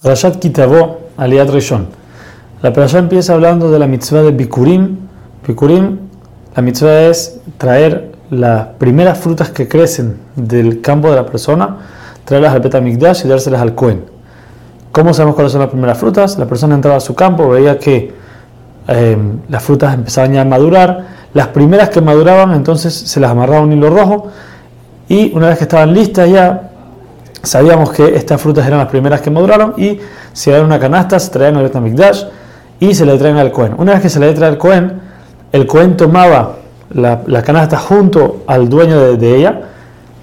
Rashat. La perashá empieza hablando de la mitzvah de Bikurim. Bikurim, la mitzvah es traer las primeras frutas que crecen del campo de la persona, traerlas al Betamikdash y dárselas al Cohen. ¿Cómo sabemos cuáles son las primeras frutas? La persona entraba a su campo, veía que em, las frutas empezaban ya a madurar. Las primeras que maduraban, entonces se las amarraba un hilo rojo. Y una vez que estaban listas ya, Sabíamos que estas frutas eran las primeras que maduraron y se dan una canasta, se traían al Betamikdash y se le traen al Cohen. Una vez que se le trae al Cohen, el Cohen tomaba la, canasta junto al dueño de, ella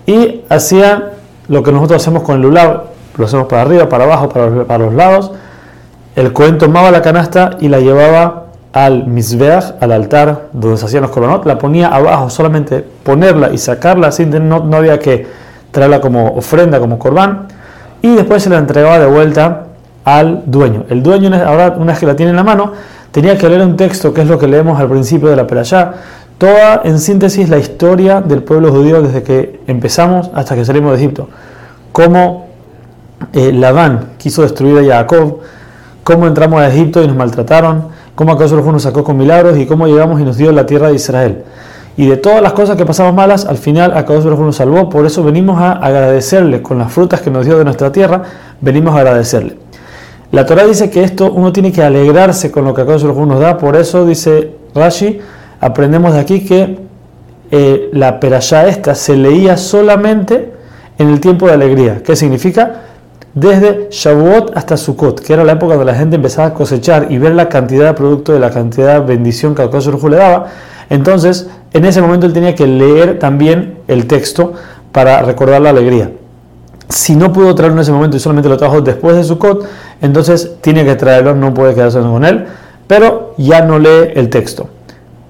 y hacía lo que nosotros hacemos con el lulav, lo hacemos para arriba, para abajo, para, los lados. El Cohen tomaba la canasta y la llevaba al Mizbeach, al altar donde se hacían los coronot, la ponía abajo, solamente ponerla y sacarla, así no, no había que traerla como ofrenda, como corbán, y después se la entregaba de vuelta al dueño. El dueño, ahora una vez que la tiene en la mano, tenía que leer un texto, que es lo que leemos al principio de la perashá, toda en síntesis la historia del pueblo judío desde que empezamos hasta que salimos de Egipto. Cómo eh, Labán quiso destruir a Jacob, cómo entramos a Egipto y nos maltrataron, cómo acaso nos sacó con milagros y cómo llegamos y nos dio la tierra de Israel. Y de todas las cosas que pasamos malas, al final Akadosh nos salvó. Por eso venimos a agradecerle con las frutas que nos dio de nuestra tierra, venimos a agradecerle. La Torah dice que esto uno tiene que alegrarse con lo que Akadosh nos da. Por eso dice Rashi, aprendemos de aquí que eh, la perashá esta se leía solamente en el tiempo de alegría. ¿Qué significa? Desde Shavuot hasta Sukkot, que era la época donde la gente empezaba a cosechar y ver la cantidad de producto de la cantidad de bendición que Akadosh le daba. Entonces, en ese momento él tenía que leer también el texto para recordar la alegría. Si no pudo traerlo en ese momento y solamente lo trajo después de Sukkot, entonces tiene que traerlo, no puede quedarse con él, pero ya no lee el texto.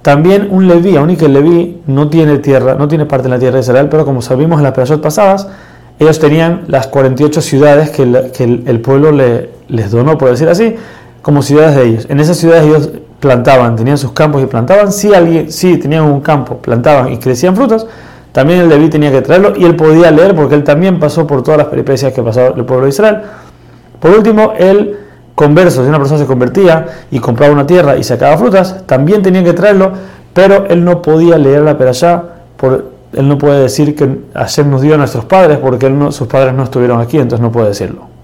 También un leví, aunque el leví no tiene tierra, no tiene parte en la tierra de Israel, pero como sabimos en las personas pasadas, ellos tenían las 48 ciudades que el, pueblo les donó, por decir así, como ciudades de ellos. En esas ciudades ellos plantaban, tenían sus campos y plantaban, si alguien, si tenían un campo, plantaban y crecían frutas, también el Leví tenía que traerlo y él podía leer porque él también pasó por todas las peripecias que pasó el pueblo de Israel. Por último, el converso, si una persona se convertía y compraba una tierra y sacaba frutas, también tenía que traerlo, pero él no podía leer la perashá, por, él no puede decir que ayer nos dio a nuestros padres porque sus padres no estuvieron aquí, entonces no puede decirlo.